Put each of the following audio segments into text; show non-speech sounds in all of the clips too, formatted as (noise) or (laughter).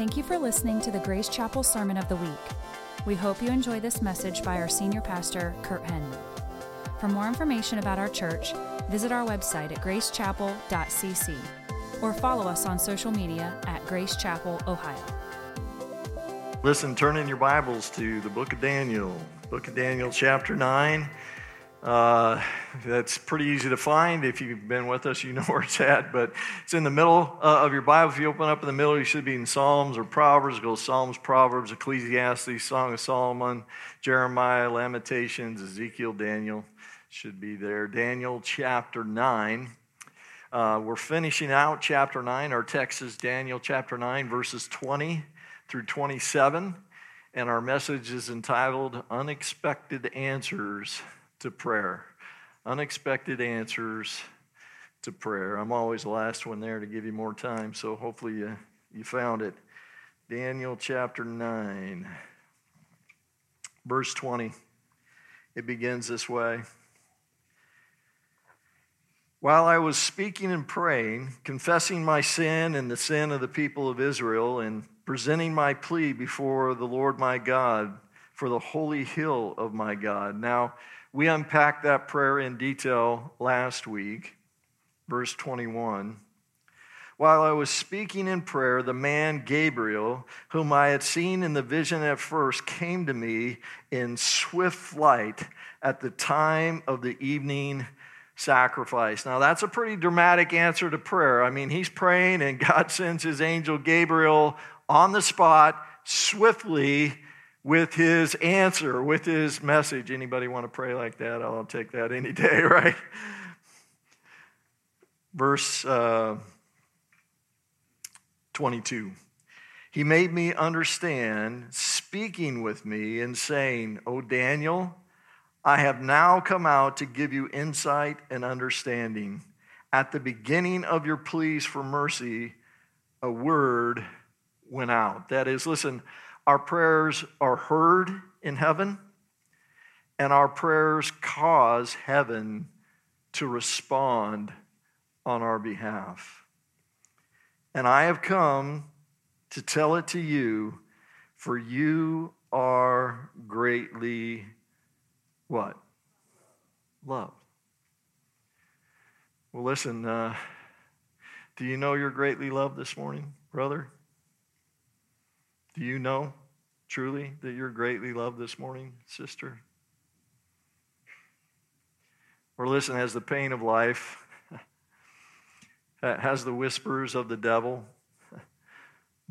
Thank you for listening to the Grace Chapel Sermon of the Week. We hope you enjoy this message by our senior pastor, Kurt Henman. For more information about our church, visit our website at gracechapel.cc or follow us on social media at Grace Chapel, Ohio. Listen, turn in your Bibles to the book of Daniel, book of Daniel, chapter 9. Uh, that's pretty easy to find. If you've been with us, you know (laughs) where it's at, but it's in the middle uh, of your Bible. If you open up in the middle, you should be in Psalms or Proverbs. Go Psalms, Proverbs, Ecclesiastes, Song of Solomon, Jeremiah, Lamentations, Ezekiel, Daniel should be there. Daniel chapter 9. Uh, we're finishing out chapter 9. Our text is Daniel chapter 9, verses 20 through 27. And our message is entitled Unexpected Answers to Prayer. Unexpected Answers to Prayer. I'm always the last one there to give you more time, so hopefully you, you found it. Daniel chapter 9, verse 20. It begins this way. While I was speaking and praying, confessing my sin and the sin of the people of Israel, and presenting my plea before the Lord my God for the holy hill of my God. Now, we unpacked that prayer in detail last week, verse 21. While I was speaking in prayer, the man Gabriel, whom I had seen in the vision at first, came to me in swift flight at the time of the evening sacrifice. Now, that's a pretty dramatic answer to prayer. I mean, he's praying, and (laughs) God sends his angel Gabriel on the spot, swiftly, with his answer, with his message. Anybody want to pray like that? I'll take that any day, (laughs) right? Verse uh, 22. He made me understand, speaking with me and saying, O Daniel, I have now come out to give you insight and understanding. At the beginning of your pleas for mercy, a word went out. That is, listen, our prayers are heard in heaven, and our prayers cause heaven to respond on our behalf. And I have come to tell it to you, for you are greatly what? Loved. Well, listen, uh, do you know you're greatly loved this morning, brother? Do you know truly that you're greatly loved this morning, sister? Or listen, has the pain of life, has the whispers of the devil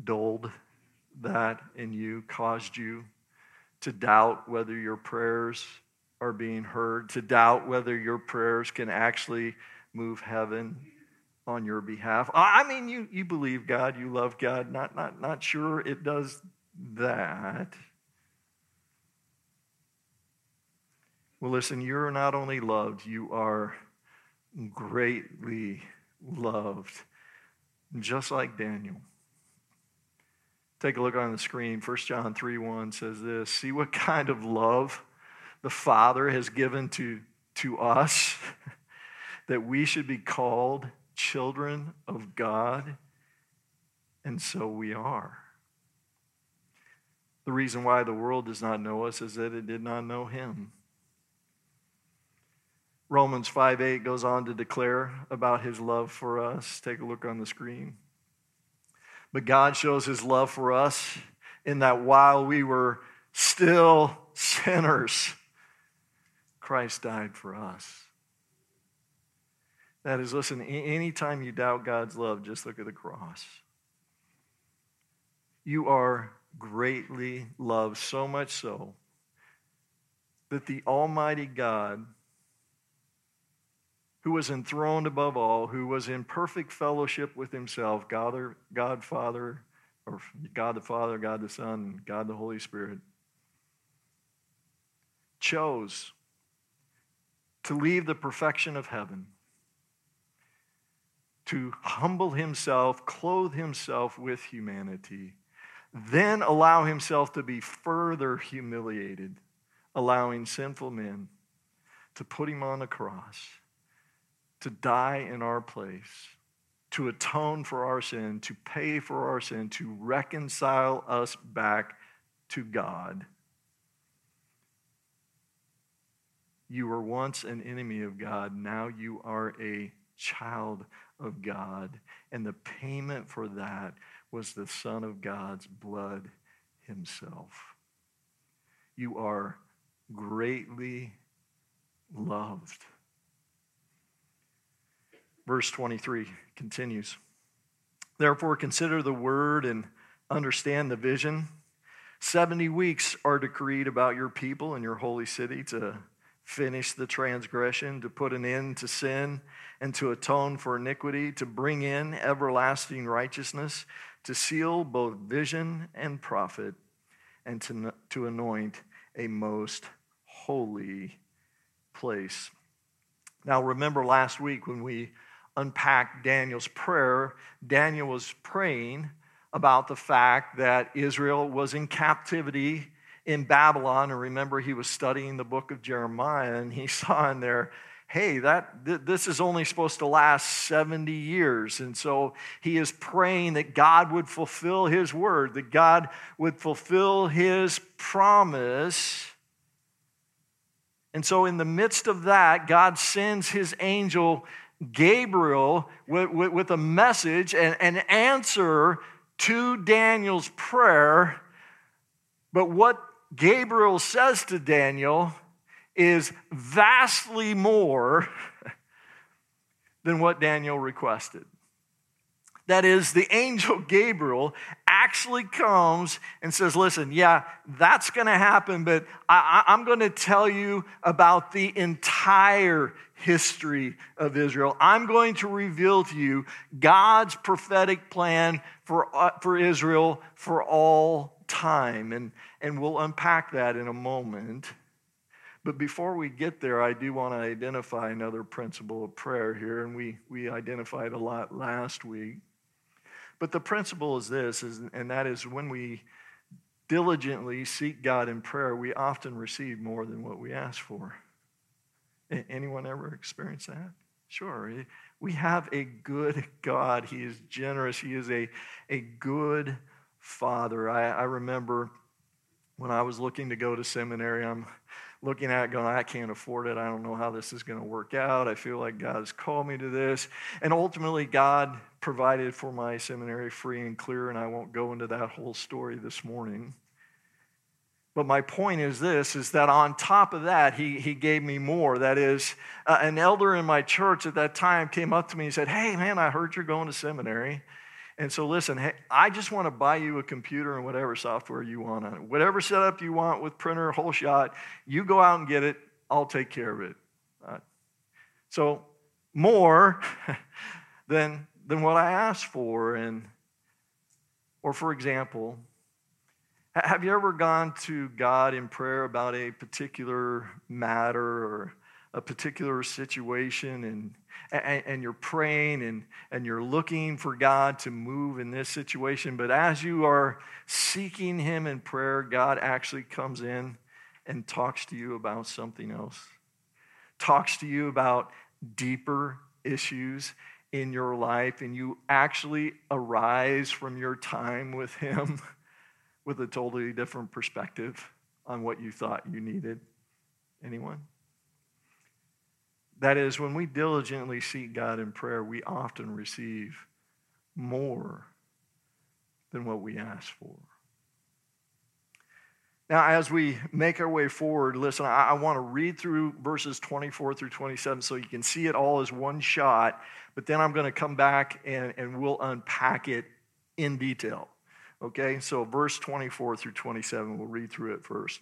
dulled that in you, caused you to doubt whether your prayers are being heard, to doubt whether your prayers can actually move heaven on your behalf. I mean, you, you believe God, you love God, not, not, not sure it does that. Well, listen, you're not only loved, you are greatly loved, just like Daniel. Take a look on the screen. 1 John 3 1 says this See what kind of love the Father has given to, to us (laughs) that we should be called children of God, and so we are. The reason why the world does not know us is that it did not know Him. Romans 5 8 goes on to declare about His love for us. Take a look on the screen. But God shows His love for us in that while we were still sinners, Christ died for us. That is, listen, anytime you doubt God's love, just look at the cross. You are greatly loved, so much so that the Almighty God, who was enthroned above all, who was in perfect fellowship with Himself, God, God Father, or God the Father, God the Son, God the Holy Spirit, chose to leave the perfection of heaven, to humble himself, clothe himself with humanity, then allow himself to be further humiliated, allowing sinful men to put him on the cross, to die in our place, to atone for our sin, to pay for our sin, to reconcile us back to God. You were once an enemy of God, now you are a child of God. And the payment for that was the Son of God's blood himself. You are greatly loved. Verse 23 continues Therefore, consider the word and understand the vision. 70 weeks are decreed about your people and your holy city to finish the transgression, to put an end to sin, and to atone for iniquity, to bring in everlasting righteousness, to seal both vision and prophet, and to, to anoint a most holy place. Now, remember last week when we unpacked Daniel's prayer, Daniel was praying about the fact that Israel was in captivity in Babylon. And remember, he was studying the book of Jeremiah, and he (laughs) saw in there, hey, that th- this is only supposed to last 70 years. And so he is praying that God would fulfill his word, that God would fulfill his promise. And so, in the midst of that, God sends his angel Gabriel with, with, with a message and an answer to Daniel's prayer. But what Gabriel says to Daniel is vastly more (laughs) than what Daniel requested. That is, the angel (laughs) Gabriel actually comes and says, Listen, yeah, that's going to happen, but I, am going to tell you about the entire history of Israel. I'm going to reveal to you God's prophetic plan for, uh, for Israel for all time. And, and we'll unpack that in a moment. But before we get there, I do want to identify another principle of prayer here, and we, we identified a lot last week. But the principle is this, is, and that is when we diligently seek God in prayer, we often receive more than what we ask for. Anyone ever experienced that? Sure. Eh, we have a good God. He is generous. He is a, a good father. I, I remember when I was looking to go to seminary, I'm looking at going, I can't afford it. I don't know how this is going to work out. I feel like God has called me to this. And ultimately, God provided for my seminary free and clear, and I won't go into that whole story this morning. But my point is this is that on top of that, he, he gave me more. That is, uh, an elder in my church at that time came up to me and said, Hey, man, I heard you're going to seminary. And so, listen, hey, I just want to buy you a computer and whatever software you want on it. Whatever setup you want with printer, whole shot, you go out and get it. I'll take care of it. Uh, so, more (laughs) than, than what I asked for. And, or for example, have you ever gone to God in prayer about a particular matter or a particular situation and, and, and, you're praying and, and you're looking for God to move in this situation. But as you are seeking Him in prayer, God actually comes in and talks to you about something else, talks to you about deeper issues in your life, and you actually arise from your time with Him (laughs) with a totally different perspective on what you thought you needed. Anyone? That is, when we diligently seek God in prayer, we often receive more than what we ask for. Now, as we make our way forward, listen, I, I want to read through verses 24 through 27 so you can see it all as one shot, but then I'm going to come back and, and we'll unpack it in detail. Okay, so verse 24 through 27, we'll read through it first.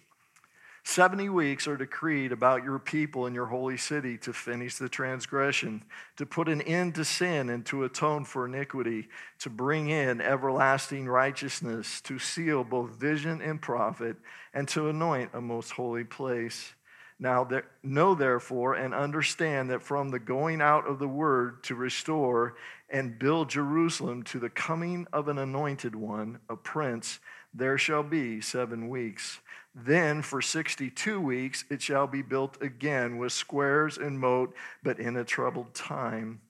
70 weeks are decreed about your people and your holy city to finish the transgression, to put an end to sin and to atone for iniquity, to bring in everlasting righteousness, to seal both vision and prophet, and to anoint a most holy place. Now, there, know therefore and understand that from the going out of the word to restore and build Jerusalem to the coming of an anointed one, a prince, there shall be seven weeks. Then for 62 weeks it shall be built again with squares and moat, but in a troubled time.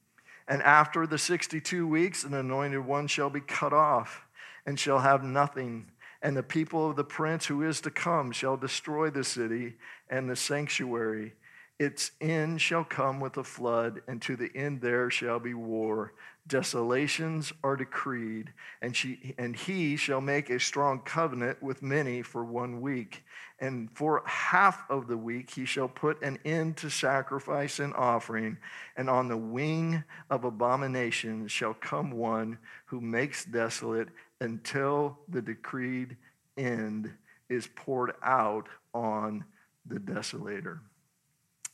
And after the 62 weeks, an anointed one shall be cut off and shall have nothing. And the people of the prince who is to come shall destroy the city and the sanctuary. Its end shall come with a flood, and to the end there shall be war. Desolations are decreed, and, she, and he shall make a strong covenant with many for one week. And for half of the week he shall put an end to sacrifice and offering, and on the wing of abomination shall come one who makes desolate until the decreed end is poured out on the desolator.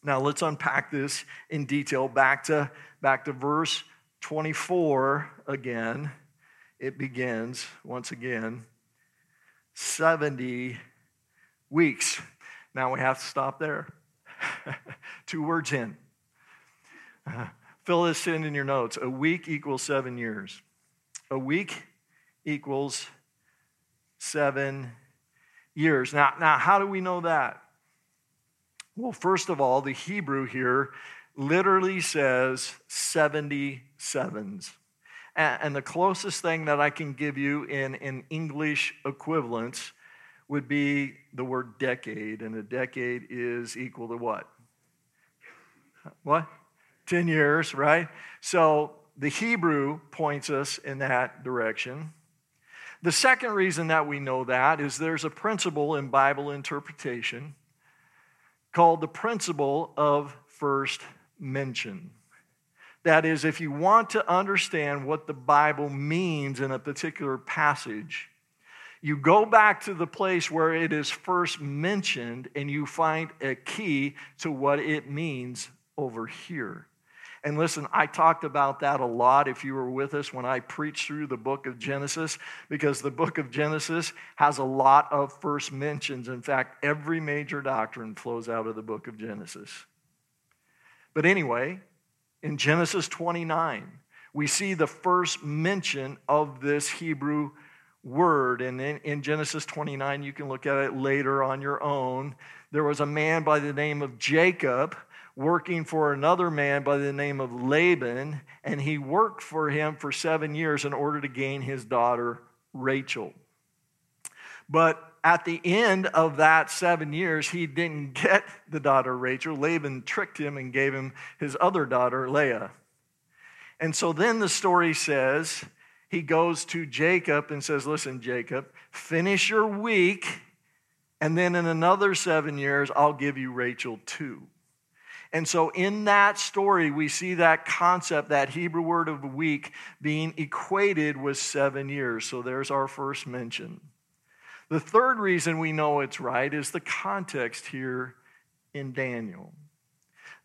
Now let's unpack this in detail. Back to, back to verse 24 again. It begins once again 70 weeks. Now we have to stop there. (laughs) Two words in. Fill this in in your notes. A week equals seven years. A week equals seven years. Now, now how do we know that? Well, first of all, the Hebrew here literally says 77s. And the closest thing that I can give you in an English equivalence would be the word decade. And a decade is equal to what? What? 10 years, right? So the Hebrew points us in that direction. The second reason that we know that is there's a principle in Bible interpretation called the principle of first mention. That is, if you want to understand what the Bible means in a particular passage, you go back to the place where it is first mentioned and you find a key to what it means over here. And listen, I talked about that a lot if you were with us when I preached through the book of Genesis, because the book of Genesis has a lot of first mentions. In fact, every major doctrine flows out of the book of Genesis. But anyway, in Genesis 29, we see the first mention of this Hebrew word. And in, in, Genesis 29, you can look at it later on your own. There was a man by the name of Jacob working for another man by the name of Laban, and he worked for him for seven years in order to gain his daughter Rachel. But at the end of that seven years, he didn't (laughs) get the daughter Rachel. Laban tricked him and gave him his other daughter, Leah. And so then the story says he goes to Jacob and says, Listen, Jacob, finish your week, and then in another seven years, I'll give you Rachel too. And so, in that story, we see that concept, that Hebrew word of week, being equated with seven years. So, there's our first mention. The third reason we know it's right is the context here in Daniel.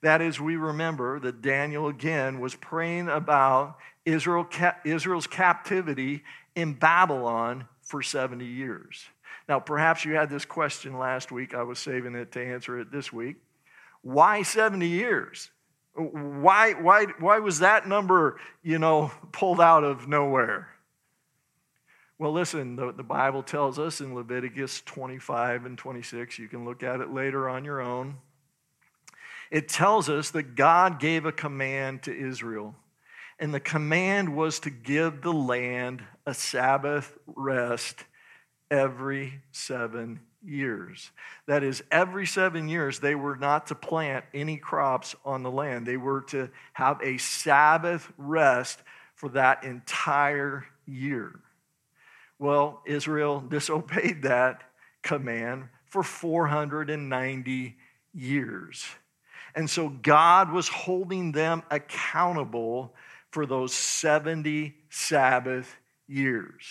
That is, we remember that Daniel again was praying about Israel, Israel's captivity in Babylon for 70 years. Now, perhaps you had this question last week. I was saving it to answer it this week. Why 70 years? Why, why, why was that number, you know, (laughs) pulled out of nowhere? Well, listen, the, the Bible tells us in Leviticus 25 and 26, you can look at it later on your own. It tells us that God gave a command to Israel, and the command was to give the land a Sabbath rest every seven years. That is, every seven years, they were not to plant any crops on the land. They were to have a Sabbath rest for that entire year. Well, Israel (laughs) disobeyed that command for 490 years. And so God was holding them accountable for those 70 Sabbath years.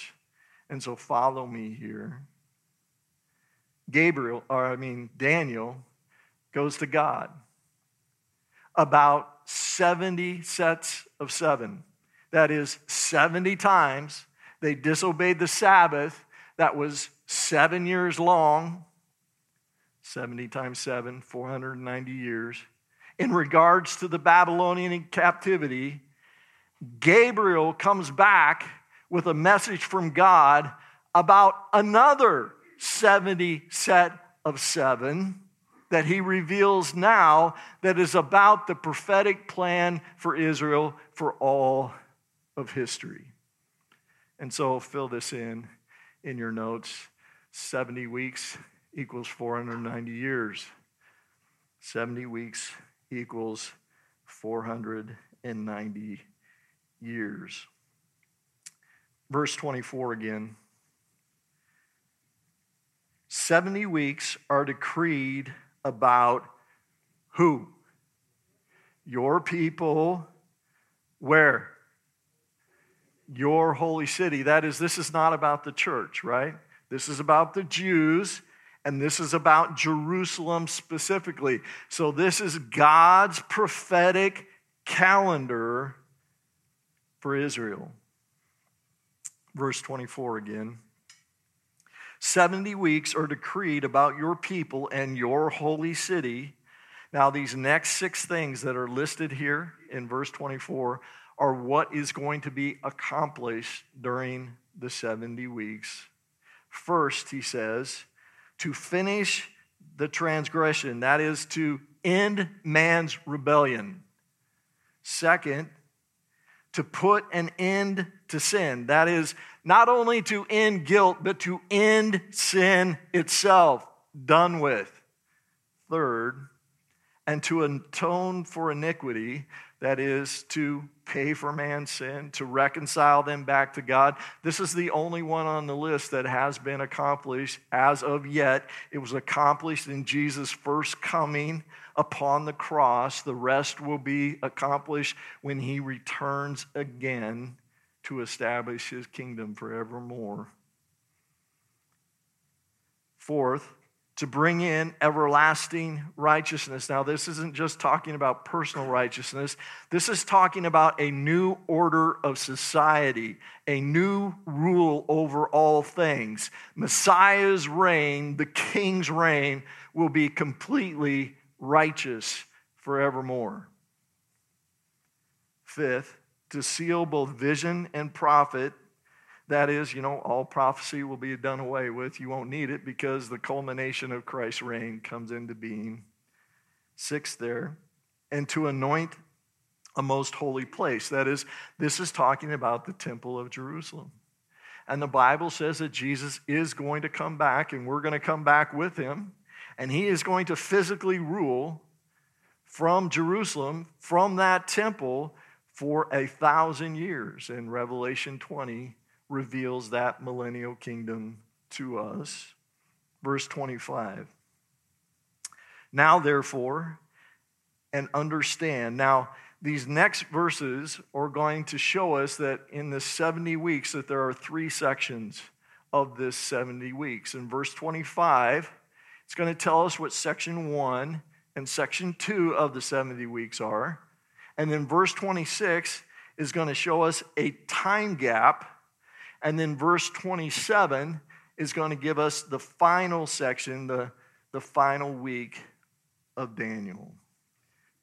And so follow me here. Gabriel, or I mean, Daniel, goes to God about 70 sets of seven. That is, 70 times they disobeyed the Sabbath that was seven years long. 70 times 7, 490 years. In regards to the Babylonian captivity, Gabriel comes back with a message from God about another 70 set of seven. that he reveals now that is about the prophetic plan for Israel for all of history. And so fill this in in your notes 70 weeks equals 490 years. 70 weeks equals 490 years. Verse 24 again. 70 weeks are decreed about who? Your people. Where? Your holy city. That is, this is not about the church, right? This is about the Jews, and this is about Jerusalem specifically. So, this is God's prophetic calendar for Israel. Verse 24 again. 70 weeks are decreed about your people and your holy city. Now, these next six things that are listed here in verse 24 are what is going to be accomplished during the 70 weeks. First, he says, to finish the transgression, that is, to end man's rebellion. Second, to put an end to sin. That is, not only to end guilt, but to end sin itself. Done with. Third, and to atone for iniquity, that is, to pay for man's sin, to reconcile them back to God. This is the only one on the list that has been accomplished as of yet. It was accomplished in Jesus' first coming upon the cross. The rest will be accomplished when he returns again to establish his kingdom forevermore. Fourth, to bring in everlasting righteousness. Now, this isn't just talking about personal righteousness, this is talking about a new order of society, a new rule over all things. Messiah's reign, the king's reign, will be completely righteous forevermore. Fifth, to seal both vision and prophet that is, you know, all prophecy will be done away with. You won't need it because the culmination of Christ's reign comes into being. Six there. And to anoint a most holy place. That is, this is talking about the temple of Jerusalem. And the Bible says that Jesus is going to come back, and we're going to come back with him. And he is going to physically rule from Jerusalem, from that temple, for a thousand years. In Revelation 20, reveals that millennial kingdom to us. Verse 25. Now, therefore, and understand. Now, these next verses are going to show us that in the 70 weeks that there are three sections of this 70 weeks. In verse 25, it's going to tell us what section 1 and section 2 of the 70 weeks are. And then verse 26 is going to show us a time gap and then verse 27 is going to give us the final section, the, the final week of Daniel.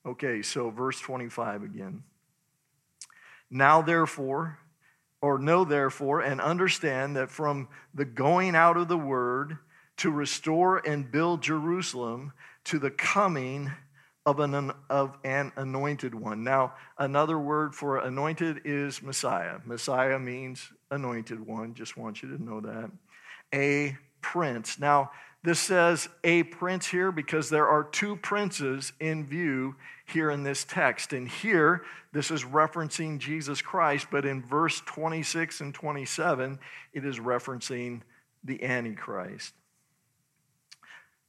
Okay, so verse 25 again. Now, therefore, or know therefore, and understand that from the going out of the word to restore and build Jerusalem to the coming of an, of an anointed one. Now, another word for anointed is Messiah. Messiah means anointed one, just want you to know that. A prince. Now, this says a prince here because there are two princes in view here in this text. And here, this is referencing Jesus Christ, but in verse 26 and 27, it is referencing the Antichrist.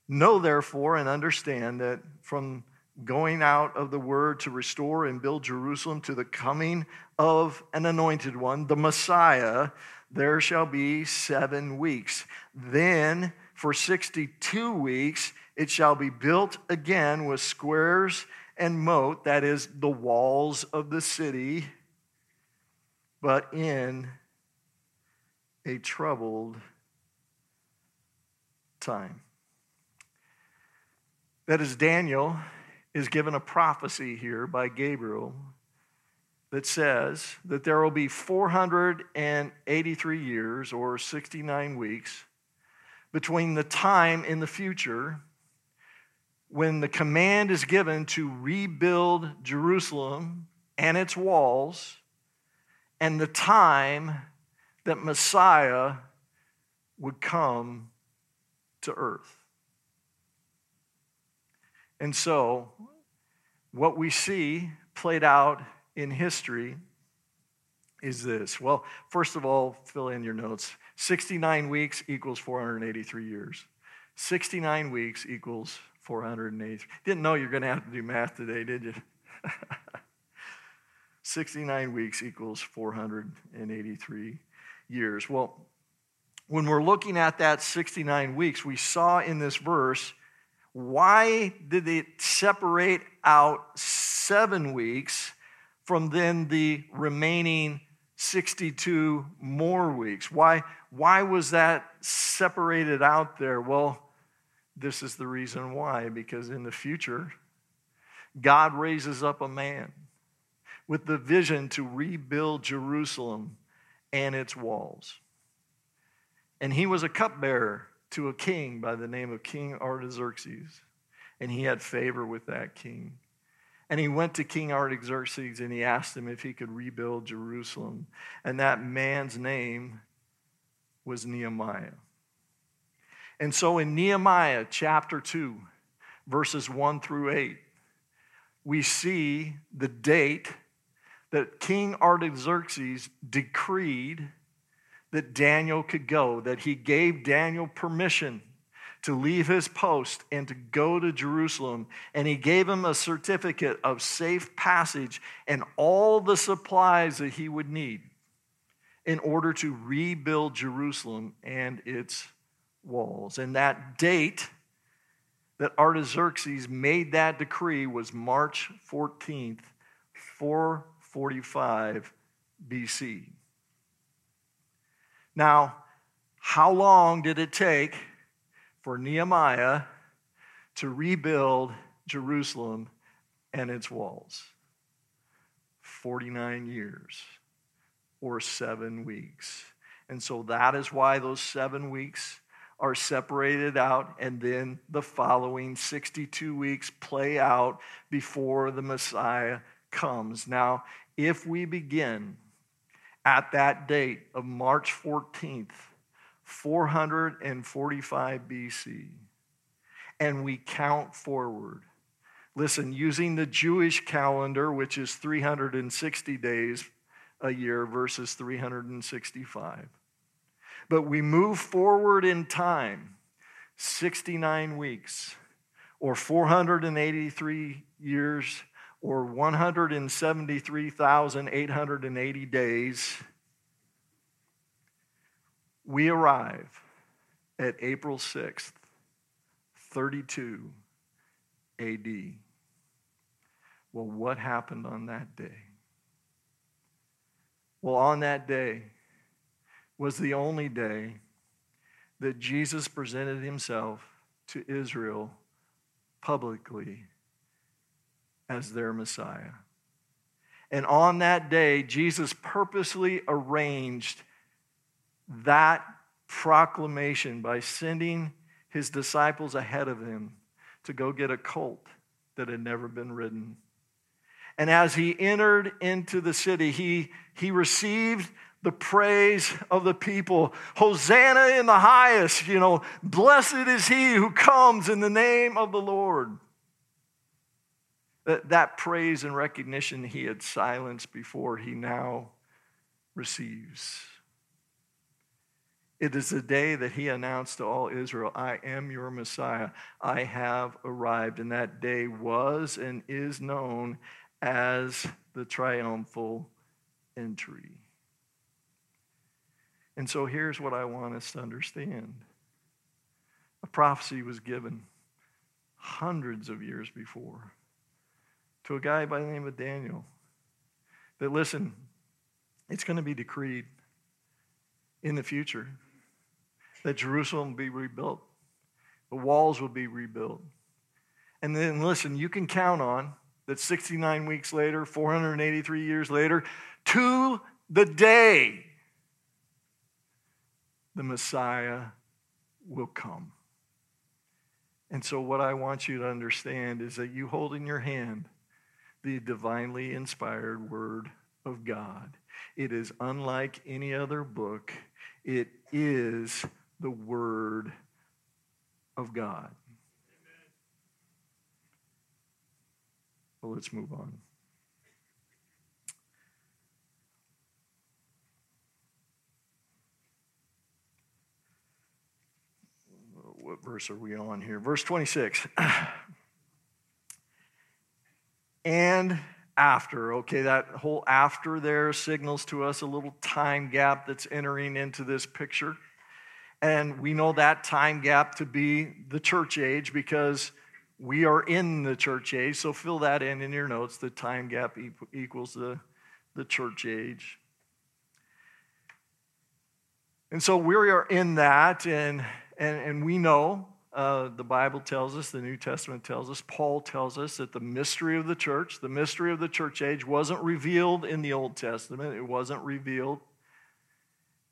Know, therefore, and understand that from going out of the word to restore and build Jerusalem to the coming of an anointed one, the Messiah, there shall be seven weeks. Then for 62 weeks it shall be built again with squares and moat, that is, the walls of the city, but in a troubled time. That is Daniel is given a prophecy here by Gabriel that says that there will be 483 years or 69 weeks between the time in the future when the command is given to rebuild Jerusalem and its walls, and the time that Messiah would come to earth. And so, what we see played out in history is this. Well, first of all, fill in your notes 69 weeks equals 483 years. 69 weeks equals 483. Didn't know you're going to have to do math today, did you? (laughs) 69 weeks equals 483 years. Well, when we're looking at that 69 weeks, we saw in this verse why did it separate out seven weeks from then the remaining 62 more weeks? Why, why was that separated out there? Well, this is the reason why, because in the future, God raises up a man with the vision to rebuild Jerusalem and its walls. And he was a cupbearer to a king by the name of King Artaxerxes. And he had favor with that king. And he went to King Artaxerxes and he asked him if he could rebuild Jerusalem. And that man's name was Nehemiah. And so in Nehemiah chapter 2, verses 1 through 8, we see the date that King Artaxerxes decreed that Daniel could go, that he gave Daniel permission to leave his post and to go to Jerusalem. And he gave him a certificate of safe passage and all the supplies that he would need in order to rebuild Jerusalem and its walls. And that date that Artaxerxes made that decree was March 14th, 445 BC. Now, how long did it take for Nehemiah to rebuild Jerusalem and its walls? 49 years or seven weeks. And so that is why those seven weeks are separated out, and then the following 62 weeks play out before the Messiah comes. Now, if we begin at that date of March 14th, 445 BC, and we count forward. Listen, using the Jewish calendar, which is 360 days a year versus 365. But we move forward in time 69 weeks or 483 years or 173,880 days, we arrive at April 6th, 32 AD. Well, what happened on that day? Well, on that day was the only day that Jesus presented himself to Israel publicly as their Messiah. And on that day, Jesus purposely arranged that proclamation by sending his disciples ahead of him to go get a colt that had never been ridden. And as he entered into the city, he, he received the praise of the people. Hosanna in the highest, you know, blessed is he who comes in the name of the Lord. That, that praise and recognition he had silenced before, he now receives. It is the day that he announced to all Israel, I am your Messiah. I have arrived. And that day was and is known as the triumphal entry. And so here's what I want us to understand a prophecy was given hundreds of years before to a guy by the name of Daniel that, listen, it's going to be decreed in the future that Jerusalem will be rebuilt, the walls will be rebuilt. And then, listen, you can count on that 69 weeks later, 483 years later, to the day the Messiah will come. And so, what I want you to understand is that you hold in your hand the divinely inspired Word of God. It is unlike any other book, it is the Word of God. Well, let's move on. What verse are we on here? Verse 26. (clears throat) and after, okay, that whole after there signals to us a little time gap that's entering into this picture. And we know that time gap to be the church age because we are in the church age, so fill that in in your notes. The time gap equals the, the church age. And so we are in that, and, and, and we know uh, the Bible tells us, the New Testament tells us, Paul tells us that the mystery of the church, the mystery of the church age, wasn't revealed in the Old Testament. It wasn't revealed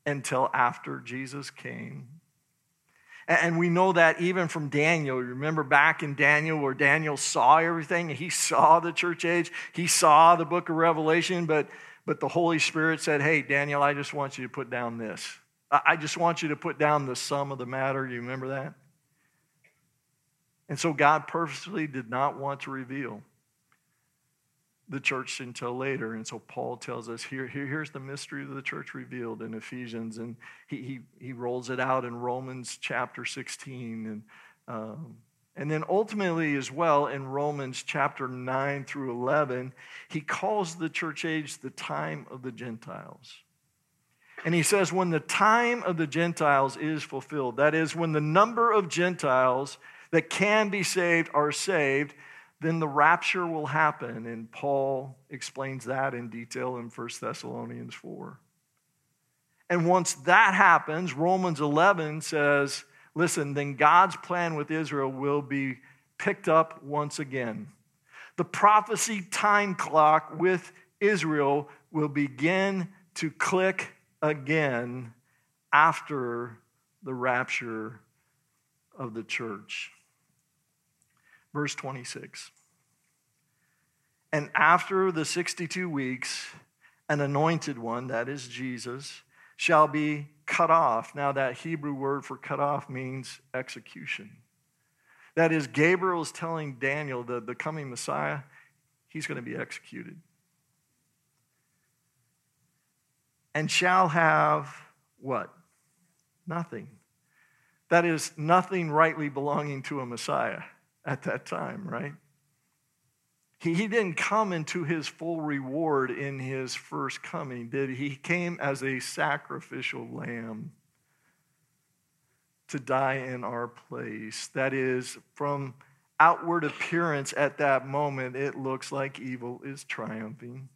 until after Jesus came and we know that even from Daniel. Remember back in Daniel where Daniel saw everything? He saw the church age, he saw the book of Revelation, but, but the Holy Spirit said, Hey, Daniel, I just want you to put down this. I just want you to put down the sum of the matter. You remember that? And so God purposely did not want to reveal the church until later. And so Paul tells us here, here here's the mystery of the church revealed in Ephesians. And he, he, he rolls it out in Romans chapter 16. And, um, and then ultimately, as well, in Romans chapter 9 through 11, he calls the church age the time of the Gentiles. And he says, when the time of the Gentiles is fulfilled, that is, when the number of Gentiles that can be saved are saved, then the rapture will happen. And Paul explains that in detail in 1 Thessalonians 4. And once that happens, Romans 11 says, listen, then God's plan with Israel will be picked up once again. The prophecy time clock with Israel will begin to click again after the rapture of the church. Verse 26. And after the 62 weeks, an anointed one, that is Jesus, shall be cut off. Now, that Hebrew word for cut off means execution. That is, Gabriel is telling Daniel, the, the coming Messiah, he's going to be executed. And shall have what? Nothing. That is, nothing rightly belonging to a Messiah at that time, right? He, he didn't come into his full reward in his first coming, did he? He came as a sacrificial lamb to die in our place. That is, from outward appearance at that moment, it looks like evil is triumphing.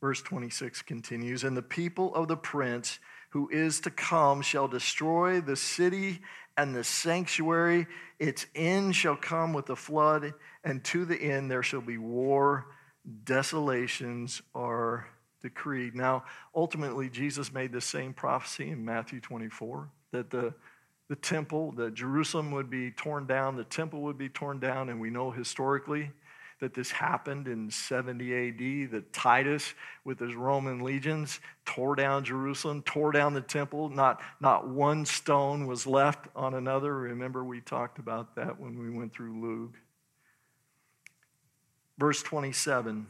Verse 26 continues And the people of the prince who is to come shall destroy the city and the sanctuary. Its end shall come with a flood, and to the end there shall be war. Desolations are decreed. Now, ultimately, Jesus made the same prophecy in Matthew 24 that the, the temple, that Jerusalem would be torn down, the temple would be torn down, and we know historically that this happened in 70 AD, that Titus, with his Roman legions, tore down Jerusalem, tore down the temple. Not, not one stone was left on another. Remember, we talked about that when we went through Luke. Verse 27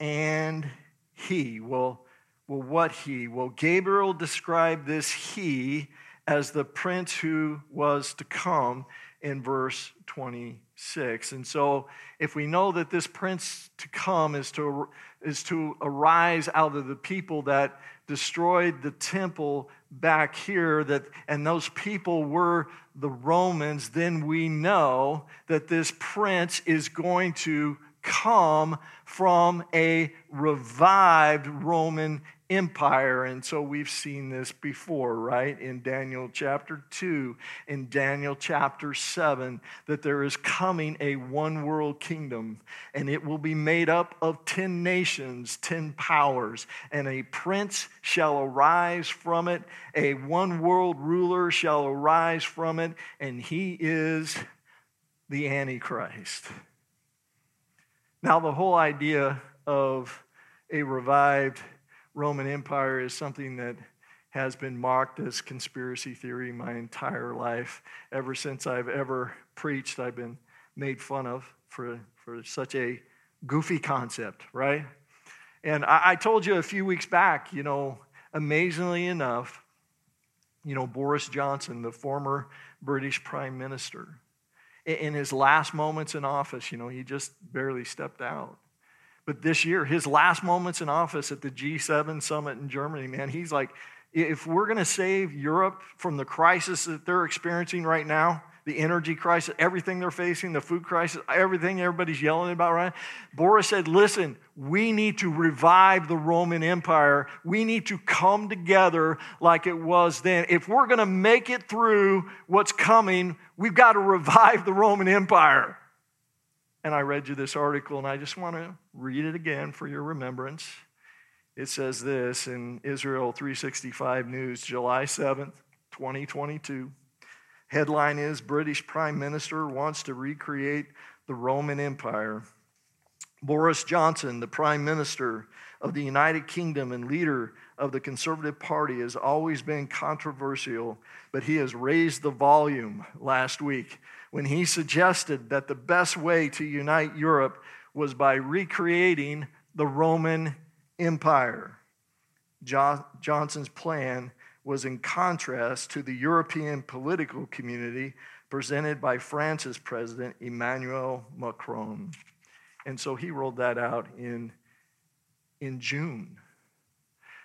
And he, well, well, what he? Well, Gabriel described this he as the prince who was to come in verse 26. And so, if we know that this prince to come is to, is to arise out of the people that destroyed the temple back here, that, and those people were the Romans, then we know that this prince is going to come from a revived Roman empire. And so we've seen this before, right? In Daniel chapter 2, in Daniel chapter 7, that there is coming a one world kingdom, and it will be made up of 10 nations, 10 powers, and a prince shall arise from it, a one world ruler shall arise from it, and he is the Antichrist. Now, the whole idea of a revived Roman Empire is something that has been mocked as conspiracy theory my entire life. Ever since I've ever preached, I've been made fun of for, for such a goofy concept, right? And I, I told you a few weeks back, you know, amazingly enough, you know, Boris Johnson, the former British Prime Minister, in his last moments in office, you know, he just barely stepped out. But this year, his last moments in office at the G7 summit in Germany, man, he's like, if we're going to save Europe from the crisis that they're experiencing right now, the energy crisis, everything they're facing, the food crisis, everything everybody's yelling about, right? Boris said, listen, we need to revive the Roman Empire. We need to come together like it was then. If we're going to make it through what's coming, we've got to revive the Roman Empire. And I read you this article, and I just want to read it again for your remembrance. It says this in Israel 365 News, July 7th, 2022. Headline is British Prime Minister wants to recreate the Roman Empire. Boris Johnson, the Prime Minister of the United Kingdom and leader of the Conservative Party, has always been controversial, but he has raised the volume last week when he suggested that the best way to unite Europe was by recreating the Roman Empire. Jo- Johnson's plan was in contrast to the European political community presented by France's president, Emmanuel Macron. And so he rolled that out in, in June.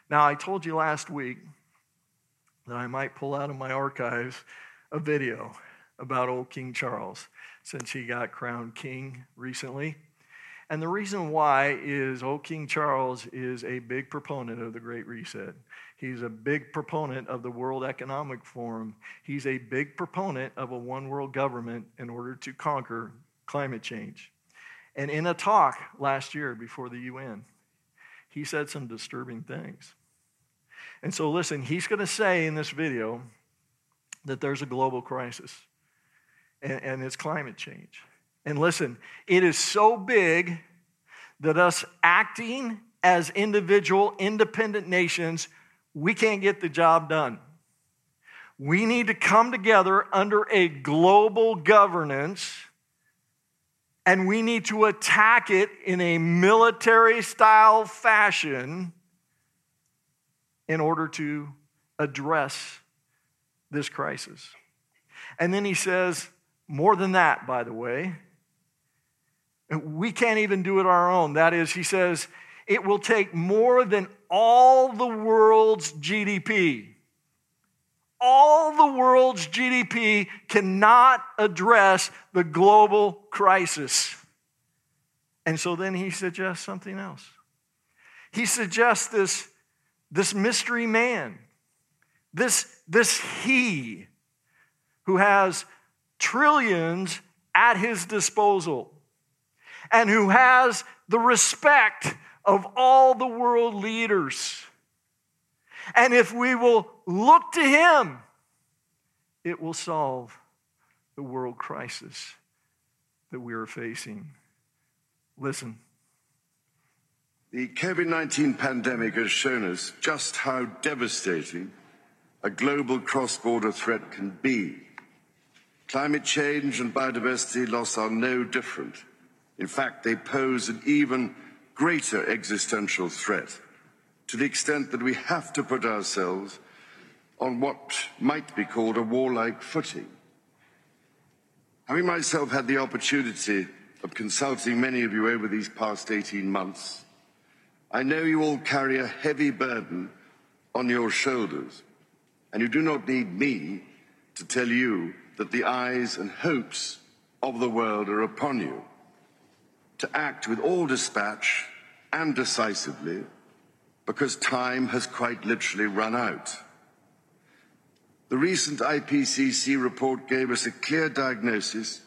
Now, I told you last week that I might pull out of my archives a video about old King Charles since he got crowned king recently. And the reason why is old King Charles is a big proponent of the Great Reset. He's a big proponent of the World Economic Forum. He's a big proponent of a one world government in order to conquer climate change. And in a talk last year before the UN, he said some disturbing things. And so, listen, he's going to say in this video that there's a global crisis, and, and it's climate change. And listen, it is so big that us acting as individual, independent nations we can't get the job done. We need to come together under a global governance and we need to attack it in a military style fashion in order to address this crisis. And then he says, more than that, by the way, we can't even do it our own. That is, he says, it will take more than all the world's GDP. All the world's GDP cannot address the global crisis. And so then he suggests something else. He suggests this, this mystery man, this, this he who has trillions at his disposal and who has the respect of all the world leaders. And if we will look to him, it will solve the world crisis that we are facing. Listen. The COVID 19 pandemic has shown us just how devastating a global cross border threat can be. Climate change and biodiversity loss are no different. In fact, they pose an even greater existential threat to the extent that we have to put ourselves on what might be called a warlike footing. Having myself had the opportunity of consulting many of you over these past 18 months, I know you all carry a heavy burden on your shoulders, and you do not need me to tell you that the eyes and hopes of the world are upon you. To act with all dispatch and decisively because time has quite literally run out. The recent IPCC report gave us a clear diagnosis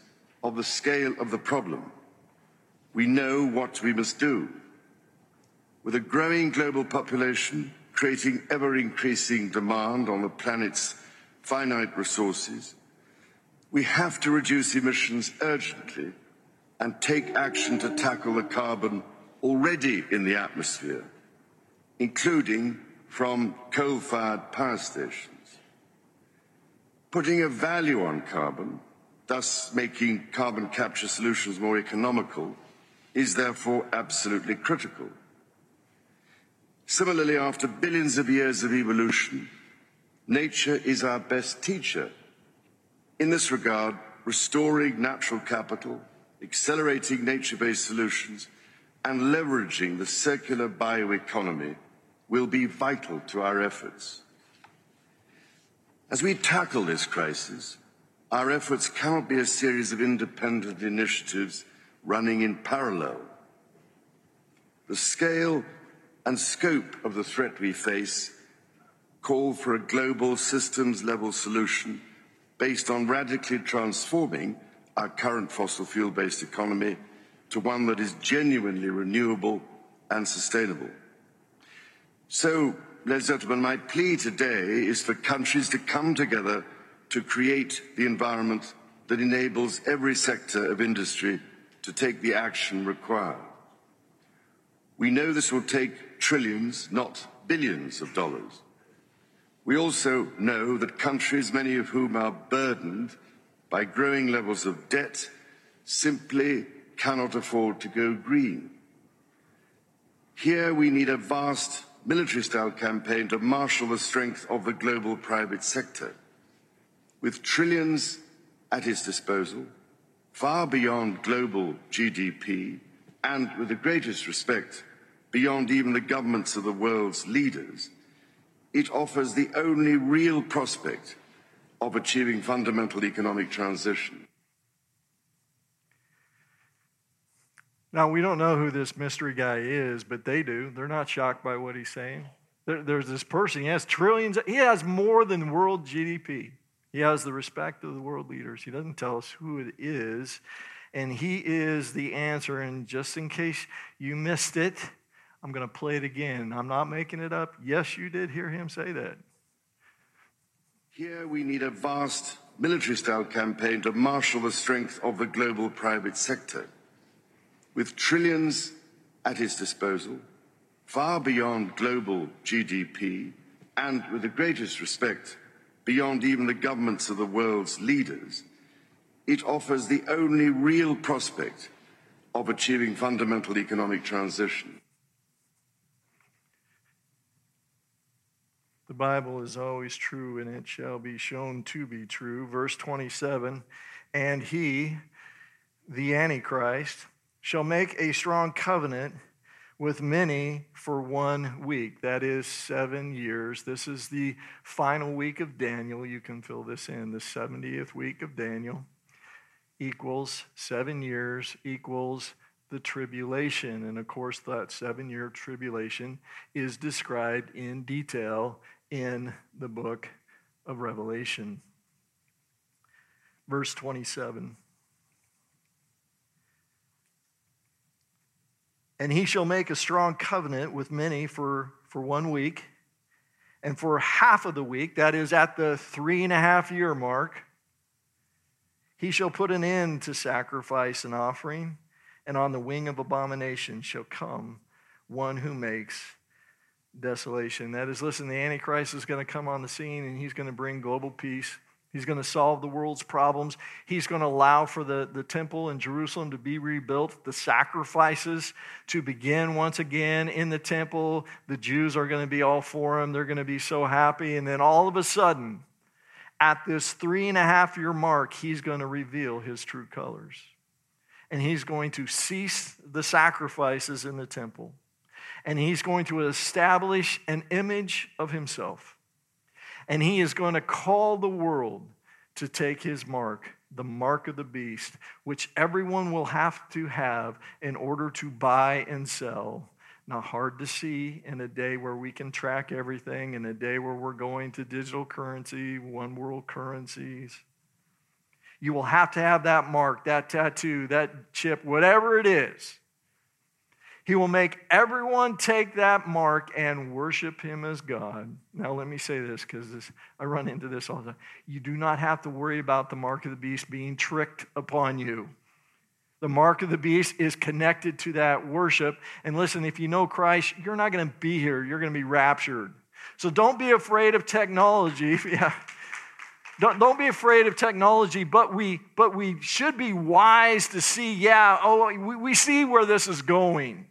of the scale of the problem. We know what we must do. With a growing global population creating ever increasing demand on the planet's finite resources, we have to reduce emissions urgently and take action to tackle the carbon already in the atmosphere, including from coal fired power stations. Putting a value on carbon, thus making carbon capture solutions more economical, is therefore absolutely critical. Similarly, after billions of years of evolution, nature is our best teacher. In this regard, restoring natural capital, accelerating nature-based solutions, and leveraging the circular bioeconomy will be vital to our efforts. As we tackle this crisis, our efforts cannot be a series of independent initiatives running in parallel. The scale and scope of the threat we face call for a global systems level solution based on radically transforming our current fossil fuel based economy to one that is genuinely renewable and sustainable. So ladies and gentlemen, my plea today is for countries to come together to create the environment that enables every sector of industry to take the action required. We know this will take trillions, not billions of dollars. We also know that countries, many of whom are burdened by growing levels of debt, simply cannot afford to go green. Here we need a vast military style campaign to marshal the strength of the global private sector. With trillions at its disposal, far beyond global GDP, and with the greatest respect, beyond even the governments of the world's leaders, it offers the only real prospect of achieving fundamental economic transition. Now, we don't know who this mystery guy is, but they do. They're not shocked by what he's saying. There, there's this person, he has trillions, he has more than world GDP. He has the respect of the world leaders. He doesn't tell us who it is, and he is the answer. And just in case you missed it, I'm going to play it again. I'm not making it up. Yes, you did hear him say that. Here we need a vast military style campaign to marshal the strength of the global private sector with trillions at its disposal, far beyond global GDP, and with the greatest respect, beyond even the governments of the world's leaders, it offers the only real prospect of achieving fundamental economic transition. The Bible is always true and it shall be shown to be true. Verse 27 And he, the Antichrist, shall make a strong covenant with many for one week. That is seven years. This is the final week of Daniel. You can fill this in. The 70th week of Daniel equals seven years, equals the tribulation. And of course, that seven year tribulation is described in detail in the book of Revelation. Verse 27. And he shall make a strong covenant with many for, for one week. And for half of the week, that is at the three and a half year mark, he shall put an end to sacrifice and offering, and on the wing of abomination shall come one who makes desolation. That is, listen, the Antichrist is going to come on the scene and he's going to bring global peace. He's going to solve the world's problems. He's going to allow for the, the temple in Jerusalem to be rebuilt, the sacrifices to begin once again in the temple. The Jews are going to be all for him. They're going to be so happy. And then all of a sudden, at this three and a half year mark, he's going to reveal his true colors. And he's going to cease the sacrifices in the temple. And he's going to establish an image of himself and he is going to call the world to take his mark the mark of the beast, which everyone will have to have in order to buy and sell. Not hard to see in a day where we can track everything, in a day where we're going to digital currency, one world currencies. You will have to have that mark, that tattoo, that chip, whatever it is. He will make everyone take that mark and worship him as God. Now, let me say this because I run into this all the time. You do not have to worry about the mark of the beast being tricked upon you. The mark of the beast is connected to that worship. And listen, if you know Christ, you're not going to be here, you're going to be raptured. So don't be afraid of technology. (laughs) yeah. Don't, don't be afraid of technology, but we, but we should be wise to see, yeah, oh, we, we see where this is going.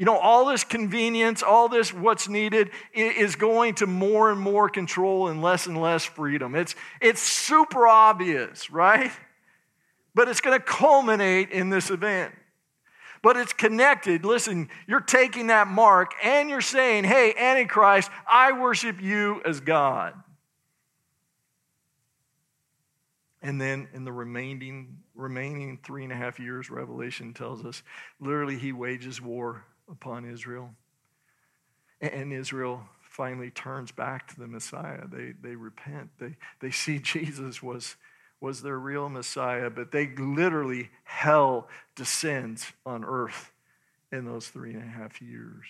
You know, all this convenience, all this what's needed is going to more and more control and less and less freedom. It's, it's super obvious, right? But it's going to culminate in this event. But it's connected. Listen, you're taking that mark and you're saying, hey, Antichrist, I worship you as God. And then in the remaining, remaining three and a half years, Revelation tells us literally he wages war upon Israel. And Israel finally turns back to the Messiah. They, they repent. They, they see (laughs) Jesus was, was their real Messiah, but they literally, hell descends on earth in those three and a half years.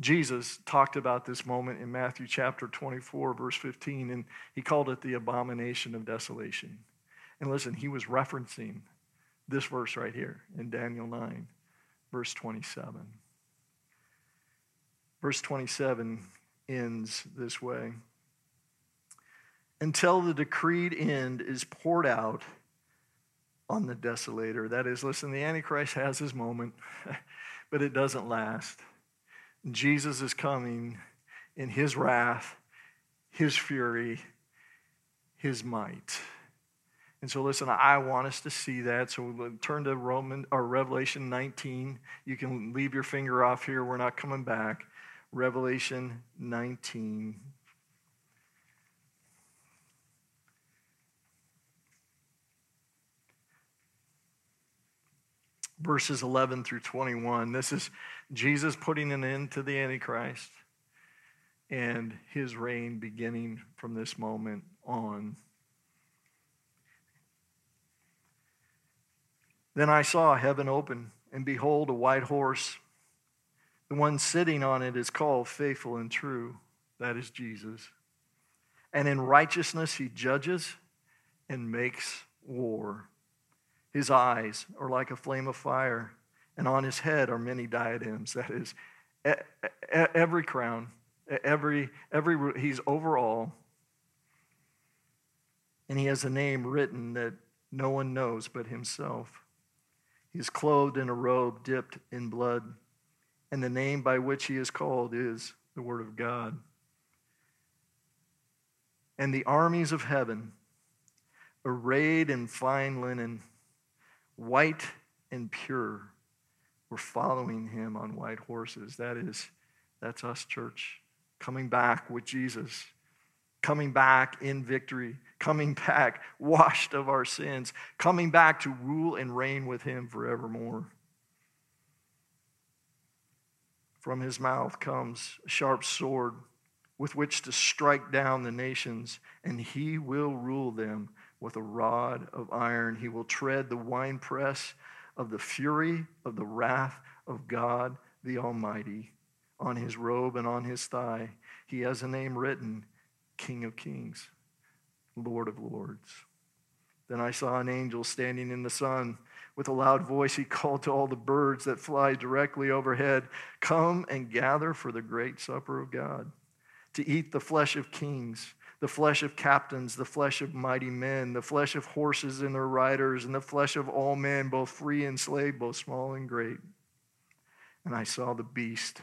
Jesus talked about this moment in Matthew chapter 24, verse 15, and he called it the abomination of desolation. And listen, he was referencing this verse right here in Daniel 9 verse 27. Verse 27 ends this way Until the decreed end is poured out on the desolator. That is, listen, the Antichrist has his moment, (laughs) but it doesn't last. Jesus is coming in his wrath, his fury, his might. And so, listen, I want us to see that. So, we'll turn to Roman or Revelation 19. You can leave your finger off here. We're not coming back. Revelation 19. Verses 11 through 21. This is Jesus putting an end to the Antichrist and his reign beginning from this moment on. Then I saw heaven open, and behold, a white horse. The one sitting on it is called faithful and true. That is Jesus. And in righteousness he judges and makes war. His eyes are like a flame of fire, and on his head are many diadems. That is, every crown, every, every, he's over all. And he has a name written that no one knows but himself. He is clothed in a robe dipped in blood, and the name by which he is called is the Word of God. And the armies of heaven, arrayed in fine linen, white and pure, were following him on white horses. That is, that's us, church, coming back with Jesus, coming back in victory, coming back, (laughs) washed of our sins, coming back to rule and reign with him forevermore. From his mouth comes a sharp sword with which to strike down the nations, and he will rule them with a rod of iron. He will tread the winepress of the fury of the wrath of God the Almighty. On his robe and on his thigh, he has a name written King of Kings Lord of Lords. Then I saw an angel standing in the sun. With a loud voice, he called to all the birds that fly directly overhead Come and gather for the great supper of God, to eat the flesh of kings, the flesh of captains, the flesh of mighty men, the flesh of horses and their riders, and the flesh of all men, both free and slave, both small and great. And I saw the beast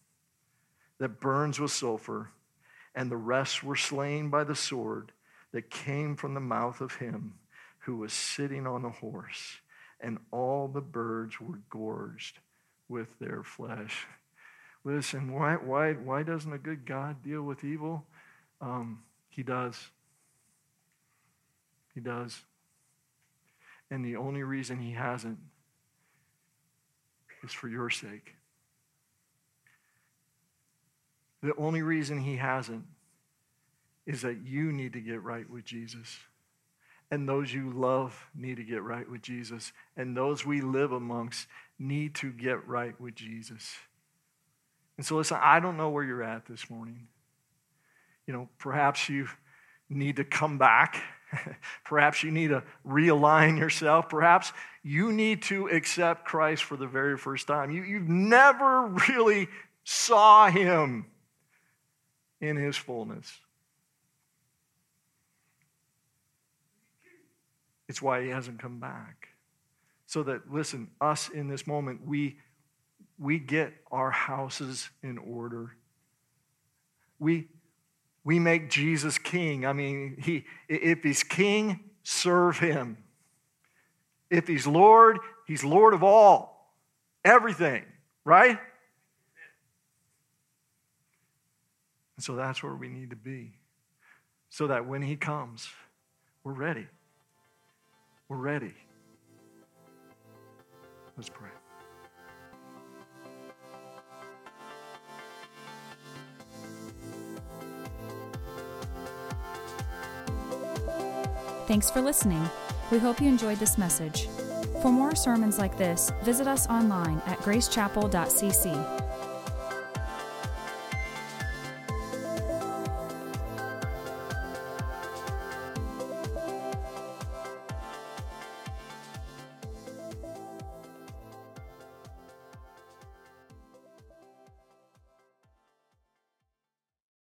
that burns with sulfur, and the rest were slain by the sword that came from the mouth of him who was sitting on the horse, and all the birds were gorged with their flesh. Listen, why, why, why doesn't a good God deal with evil? Um, he does. He does. And the only reason he hasn't is for your sake. The only reason he hasn't is that you need to get right with Jesus. And those you love need to get right with Jesus. And those we live amongst need to get right with Jesus. And so, listen, I don't know where you're at this morning. You know, perhaps you need to come back. (laughs) perhaps you need to realign yourself. Perhaps you need to accept Christ for the very first time. You, you've never really saw him in his fullness. It's why he hasn't come back. So that, listen, us in this moment, we, we get our houses in order. We, we make Jesus king. I mean, he, if he's king, serve him. If he's Lord, he's Lord of all, everything, right? And so that's where we need to be. So that when he comes, we're ready. We're ready. Let's pray. Thanks for listening. We hope you enjoyed this message. For more sermons like this, visit us online at gracechapel.cc